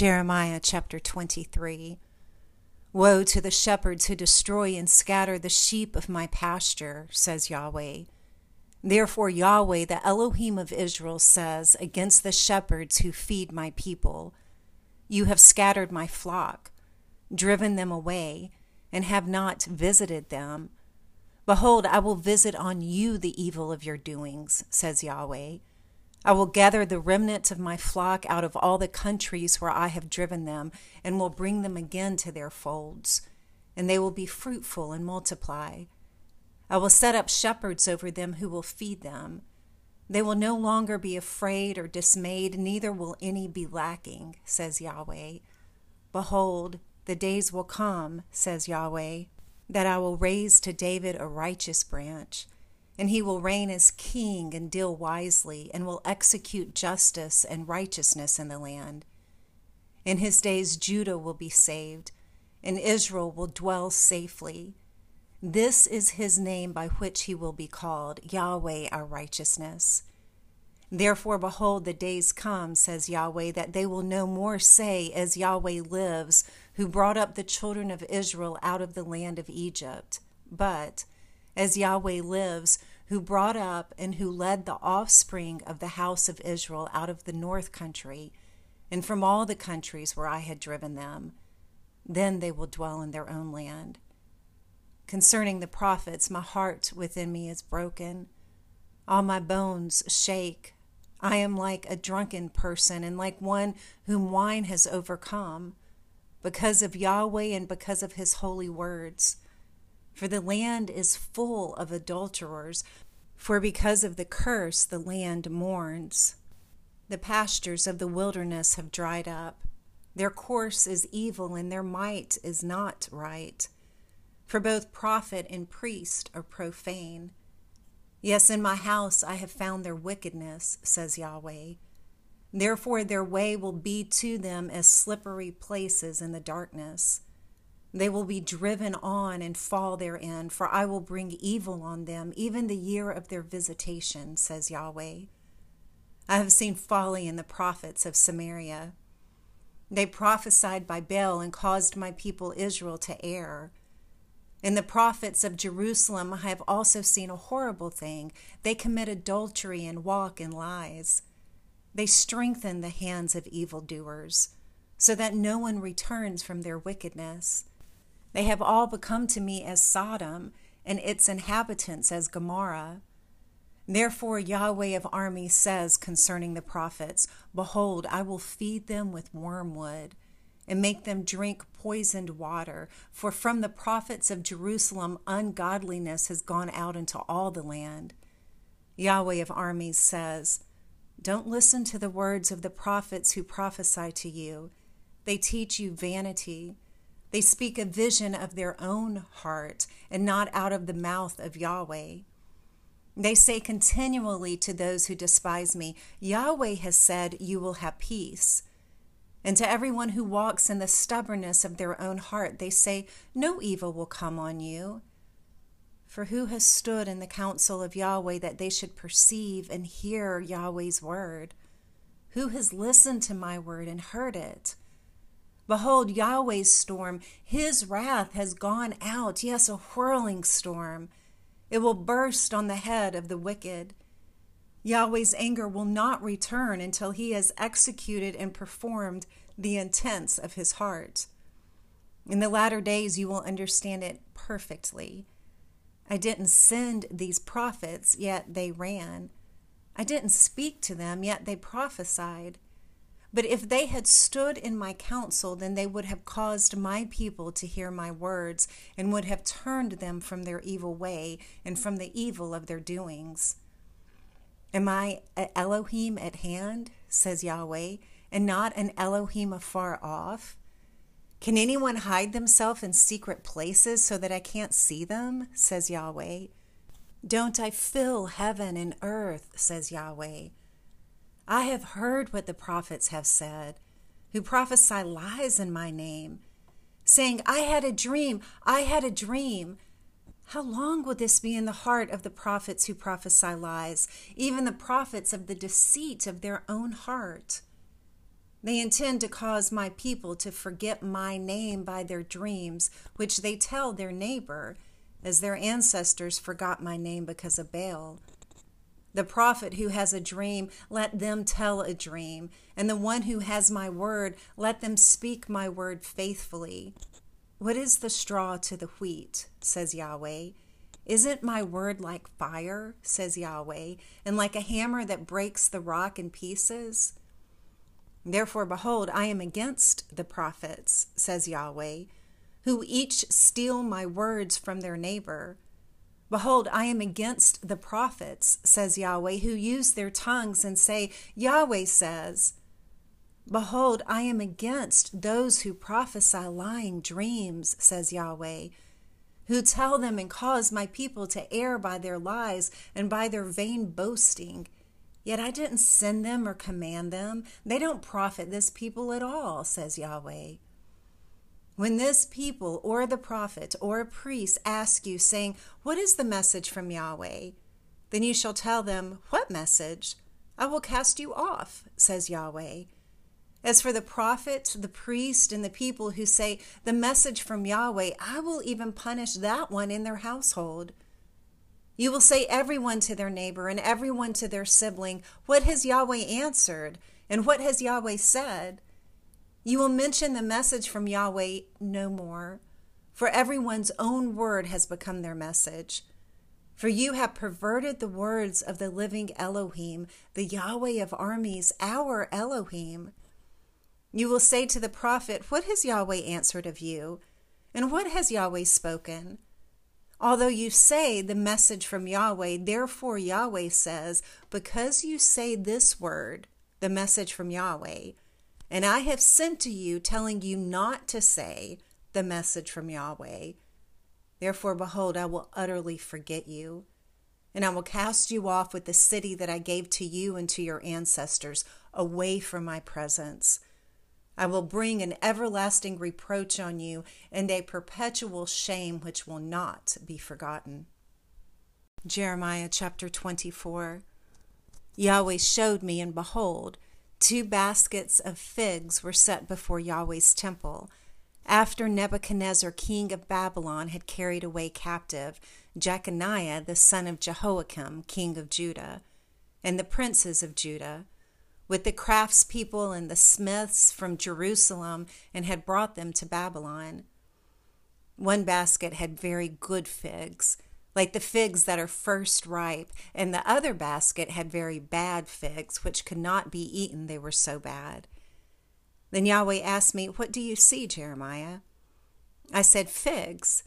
Jeremiah chapter 23. Woe to the shepherds who destroy and scatter the sheep of my pasture, says Yahweh. Therefore, Yahweh, the Elohim of Israel, says against the shepherds who feed my people You have scattered my flock, driven them away, and have not visited them. Behold, I will visit on you the evil of your doings, says Yahweh. I will gather the remnant of my flock out of all the countries where I have driven them, and will bring them again to their folds, and they will be fruitful and multiply. I will set up shepherds over them who will feed them. They will no longer be afraid or dismayed, neither will any be lacking, says Yahweh. Behold, the days will come, says Yahweh, that I will raise to David a righteous branch and he will reign as king and deal wisely, and will execute justice and righteousness in the land. In his days, Judah will be saved, and Israel will dwell safely. This is his name by which he will be called Yahweh our righteousness. Therefore, behold, the days come, says Yahweh, that they will no more say, As Yahweh lives, who brought up the children of Israel out of the land of Egypt, but, As Yahweh lives, who brought up and who led the offspring of the house of Israel out of the north country and from all the countries where I had driven them. Then they will dwell in their own land. Concerning the prophets, my heart within me is broken. All my bones shake. I am like a drunken person and like one whom wine has overcome, because of Yahweh and because of his holy words. For the land is full of adulterers, for because of the curse the land mourns. The pastures of the wilderness have dried up. Their course is evil, and their might is not right. For both prophet and priest are profane. Yes, in my house I have found their wickedness, says Yahweh. Therefore, their way will be to them as slippery places in the darkness. They will be driven on and fall therein, for I will bring evil on them, even the year of their visitation, says Yahweh. I have seen folly in the prophets of Samaria. They prophesied by Baal and caused my people Israel to err. In the prophets of Jerusalem, I have also seen a horrible thing. They commit adultery and walk in lies. They strengthen the hands of evildoers, so that no one returns from their wickedness. They have all become to me as Sodom, and its inhabitants as Gomorrah. Therefore, Yahweh of armies says concerning the prophets Behold, I will feed them with wormwood and make them drink poisoned water. For from the prophets of Jerusalem, ungodliness has gone out into all the land. Yahweh of armies says, Don't listen to the words of the prophets who prophesy to you. They teach you vanity. They speak a vision of their own heart and not out of the mouth of Yahweh. They say continually to those who despise me, Yahweh has said, You will have peace. And to everyone who walks in the stubbornness of their own heart, they say, No evil will come on you. For who has stood in the counsel of Yahweh that they should perceive and hear Yahweh's word? Who has listened to my word and heard it? Behold, Yahweh's storm, his wrath has gone out, yes, a whirling storm. It will burst on the head of the wicked. Yahweh's anger will not return until he has executed and performed the intents of his heart. In the latter days, you will understand it perfectly. I didn't send these prophets, yet they ran. I didn't speak to them, yet they prophesied. But if they had stood in my counsel, then they would have caused my people to hear my words, and would have turned them from their evil way and from the evil of their doings. Am I Elohim at hand, says Yahweh, and not an Elohim afar off? Can anyone hide themselves in secret places so that I can't see them, says Yahweh? Don't I fill heaven and earth, says Yahweh? I have heard what the prophets have said, who prophesy lies in my name, saying, I had a dream, I had a dream. How long will this be in the heart of the prophets who prophesy lies, even the prophets of the deceit of their own heart? They intend to cause my people to forget my name by their dreams, which they tell their neighbor, as their ancestors forgot my name because of Baal. The prophet who has a dream, let them tell a dream, and the one who has my word, let them speak my word faithfully. What is the straw to the wheat? says Yahweh. Isn't my word like fire, says Yahweh, and like a hammer that breaks the rock in pieces? Therefore, behold, I am against the prophets, says Yahweh, who each steal my words from their neighbor. Behold, I am against the prophets, says Yahweh, who use their tongues and say, Yahweh says. Behold, I am against those who prophesy lying dreams, says Yahweh, who tell them and cause my people to err by their lies and by their vain boasting Yet I didn't send them or command them. They don't profit this people at all, says Yahweh. When this people or the prophet or a priest ask you, saying, What is the message from Yahweh? Then you shall tell them, What message? I will cast you off, says Yahweh. As for the prophet, the priest, and the people who say, The message from Yahweh, I will even punish that one in their household. You will say everyone to their neighbor and everyone to their sibling, What has Yahweh answered? And what has Yahweh said? You will mention the message from Yahweh no more, for everyone's own word has become their message. For you have perverted the words of the living Elohim, the Yahweh of armies, our Elohim. You will say to the prophet, What has Yahweh answered of you? And what has Yahweh spoken? Although you say the message from Yahweh, therefore Yahweh says, Because you say this word, the message from Yahweh, and I have sent to you telling you not to say the message from Yahweh, therefore behold, I will utterly forget you. And I will cast you off with the city that I gave to you and to your ancestors away from my presence I will bring an everlasting reproach on you and a perpetual shame which will not be forgotten. Jeremiah chapter 24 Yahweh showed me, and behold, two baskets of figs were set before Yahweh's temple. After Nebuchadnezzar, king of Babylon, had carried away captive Jeconiah, the son of Jehoiakim, king of Judah, and the princes of Judah, with the craftspeople and the smiths from Jerusalem and had brought them to Babylon. One basket had very good figs, like the figs that are first ripe, and the other basket had very bad figs, which could not be eaten, they were so bad. Then Yahweh asked me, What do you see, Jeremiah? I said, Figs.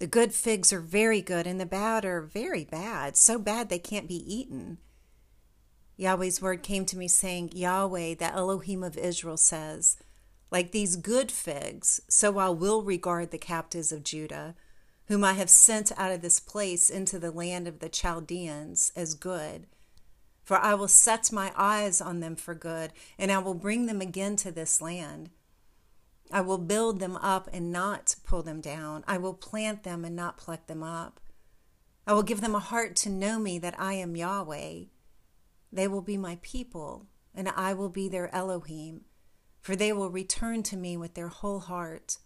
The good figs are very good, and the bad are very bad, so bad they can't be eaten. Yahweh's word came to me saying, Yahweh, the Elohim of Israel, says, Like these good figs, so I will regard the captives of Judah, whom I have sent out of this place into the land of the Chaldeans, as good. For I will set my eyes on them for good, and I will bring them again to this land. I will build them up and not pull them down. I will plant them and not pluck them up. I will give them a heart to know me that I am Yahweh they will be my people, and I will be their Elohim, for they will return to me with their whole heart.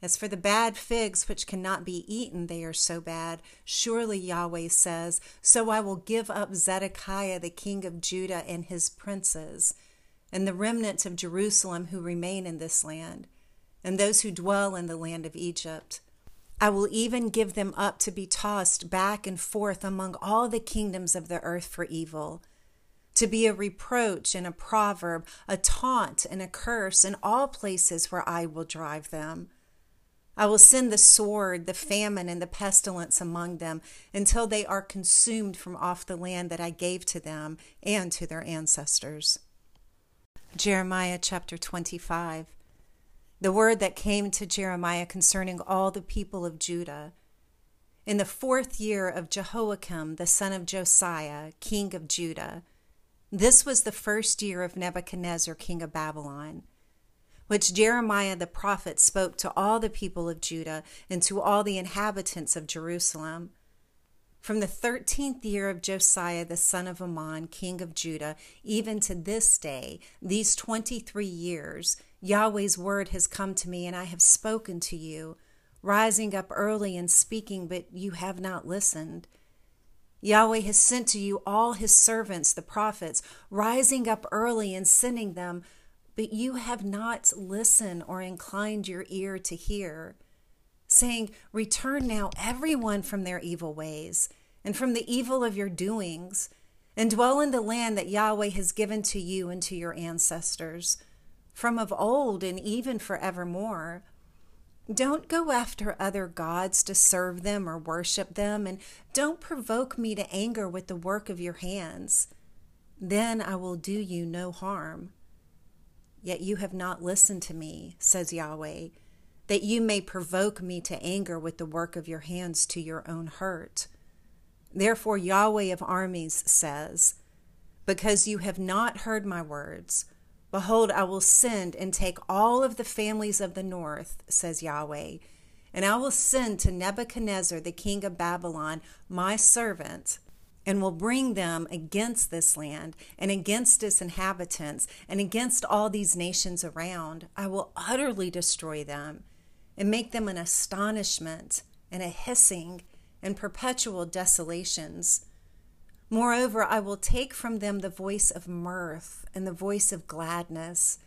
As for the bad figs which cannot be eaten, they are so bad. Surely Yahweh says, So I will give up Zedekiah the king of Judah and his princes, and the remnants of Jerusalem who remain in this land, and those who dwell in the land of Egypt. I will even give them up to be tossed back and forth among all the kingdoms of the earth for evil, to be a reproach and a proverb, a taunt and a curse in all places where I will drive them. I will send the sword, the famine, and the pestilence among them until they are consumed from off the land that I gave to them and to their ancestors. Jeremiah chapter 25 the word that came to Jeremiah concerning all the people of Judah. In the fourth year of Jehoiakim, the son of Josiah, king of Judah, this was the first year of Nebuchadnezzar, king of Babylon, which Jeremiah the prophet spoke to all the people of Judah and to all the inhabitants of Jerusalem. From the thirteenth year of Josiah the son of Amon, king of Judah, even to this day, these twenty three years, Yahweh's word has come to me, and I have spoken to you, rising up early and speaking, but you have not listened. Yahweh has sent to you all his servants, the prophets, rising up early and sending them, but you have not listened or inclined your ear to hear, saying, Return now, everyone from their evil ways and from the evil of your doings, and dwell in the land that Yahweh has given to you and to your ancestors, from of old and even forevermore. Don't go after other gods to serve them or worship them, and don't provoke me to anger with the work of your hands. Then I will do you no harm. Yet you have not listened to me, says Yahweh, that you may provoke me to anger with the work of your hands to your own hurt. Therefore, Yahweh of armies says, Because you have not heard my words, behold, I will send and take all of the families of the north, says Yahweh, and I will send to Nebuchadnezzar, the king of Babylon, my servant, and will bring them against this land and against its inhabitants and against all these nations around. I will utterly destroy them and make them an astonishment and a hissing and perpetual desolations. Moreover, I will take from them the voice of mirth and the voice of gladness,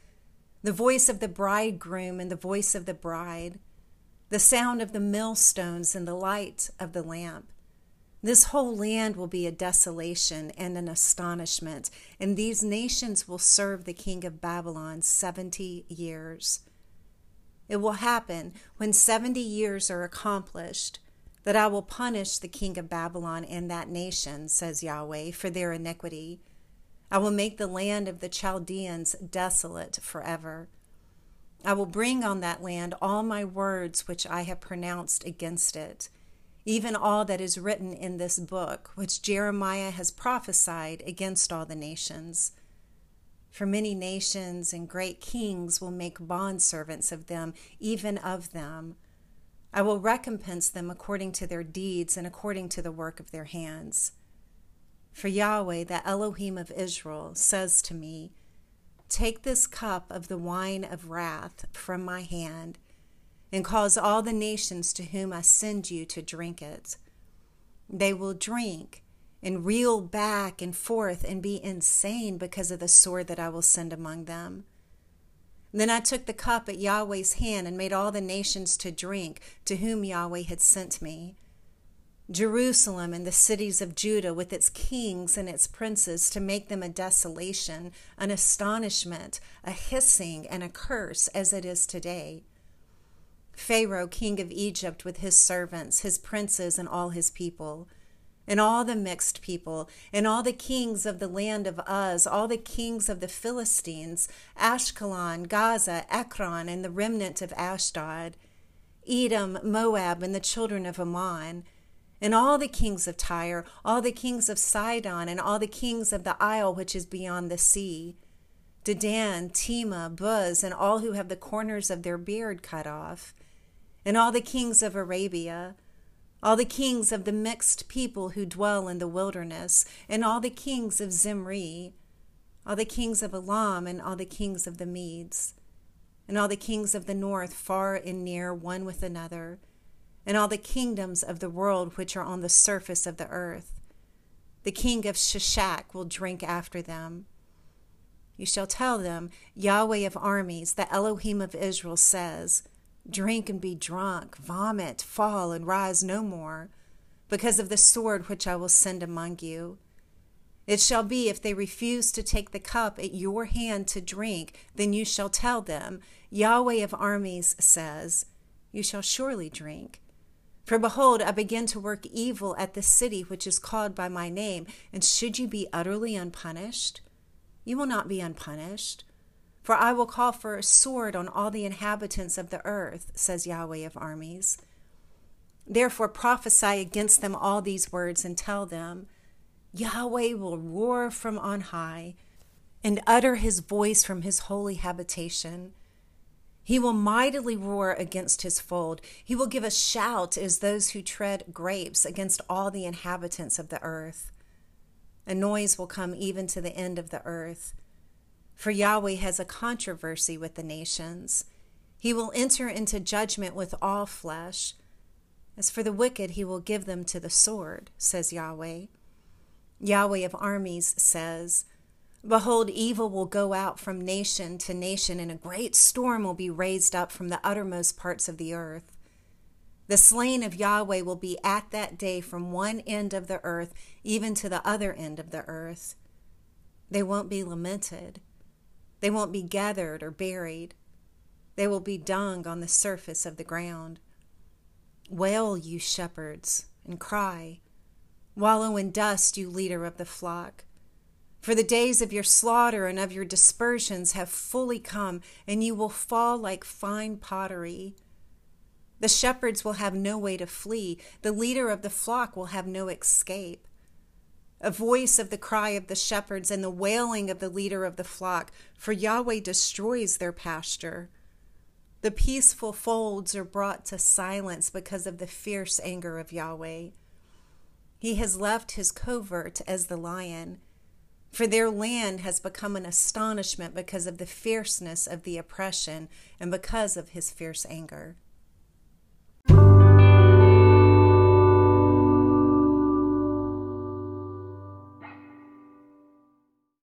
the voice of the bridegroom and the voice of the bride, the sound of the millstones and the light of the lamp. This whole land will be a desolation and an astonishment, and these nations will serve the king of Babylon 70 years. It will happen when 70 years are accomplished that I will punish the king of Babylon and that nation, says Yahweh, for their iniquity. I will make the land of the Chaldeans desolate forever. I will bring on that land all my words which I have pronounced against it, even all that is written in this book, which Jeremiah has prophesied against all the nations. For many nations and great kings will make bondservants of them, even of them I will recompense them according to their deeds and according to the work of their hands. For Yahweh, the Elohim of Israel, says to me, Take this cup of the wine of wrath from my hand, and cause all the nations to whom I send you to drink it. They will drink and reel back and forth and be insane because of the sword that I will send among them. Then I took the cup at Yahweh's hand and made all the nations to drink to whom Yahweh had sent me. Jerusalem and the cities of Judah with its kings and its princes to make them a desolation, an astonishment, a hissing, and a curse as it is today. Pharaoh, king of Egypt, with his servants, his princes, and all his people and all the mixed people, and all the kings of the land of Uz, all the kings of the Philistines, Ashkelon, Gaza, Ekron, and the remnant of Ashdod, Edom, Moab, and the children of Ammon, and all the kings of Tyre, all the kings of Sidon, and all the kings of the isle which is beyond the sea, Dedan, Tema, Buz, and all who have the corners of their beard cut off, and all the kings of Arabia, all the kings of the mixed people who dwell in the wilderness, and all the kings of Zimri, all the kings of Elam, and all the kings of the Medes, and all the kings of the north, far and near, one with another, and all the kingdoms of the world which are on the surface of the earth. The king of Sheshach will drink after them. You shall tell them, Yahweh of armies, the Elohim of Israel says, drink and be drunk, vomit, fall, and rise no more, because of the sword which I will send among you. It shall be if they refuse to take the cup at your hand to drink, then you shall tell them, Yahweh of armies says, You shall surely drink. For behold, I begin to work evil at the city which is called by my name, and should you be utterly unpunished? You will not be unpunished. For I will call for a sword on all the inhabitants of the earth, says Yahweh of armies. Therefore prophesy against them all these words and tell them, Yahweh will roar from on high and utter his voice from his holy habitation. He will mightily roar against his fold. He will give a shout as those who tread grapes against all the inhabitants of the earth. A noise will come even to the end of the earth. For Yahweh has a controversy with the nations. He will enter into judgment with all flesh. As for the wicked, he will give them to the sword, says Yahweh. Yahweh of armies says, Behold, evil will go out from nation to nation, and a great storm will be raised up from the uttermost parts of the earth. The slain of Yahweh will be at that day from one end of the earth even to the other end of the earth. They won't be lamented. They won't be gathered or buried. They will be dung on the surface of the ground. Wail, you shepherds, and cry. Wallow in dust, you leader of the flock. For the days of your slaughter and of your dispersions have fully come, and you will fall like fine pottery. The shepherds will have no way to flee, the leader of the flock will have no escape. A voice of the cry of the shepherds and the wailing of the leader of the flock, for Yahweh destroys their pasture. The peaceful folds are brought to silence because of the fierce anger of Yahweh. He has left his covert as the lion for their land has become an astonishment because of the fierceness of the oppression and because of his fierce anger.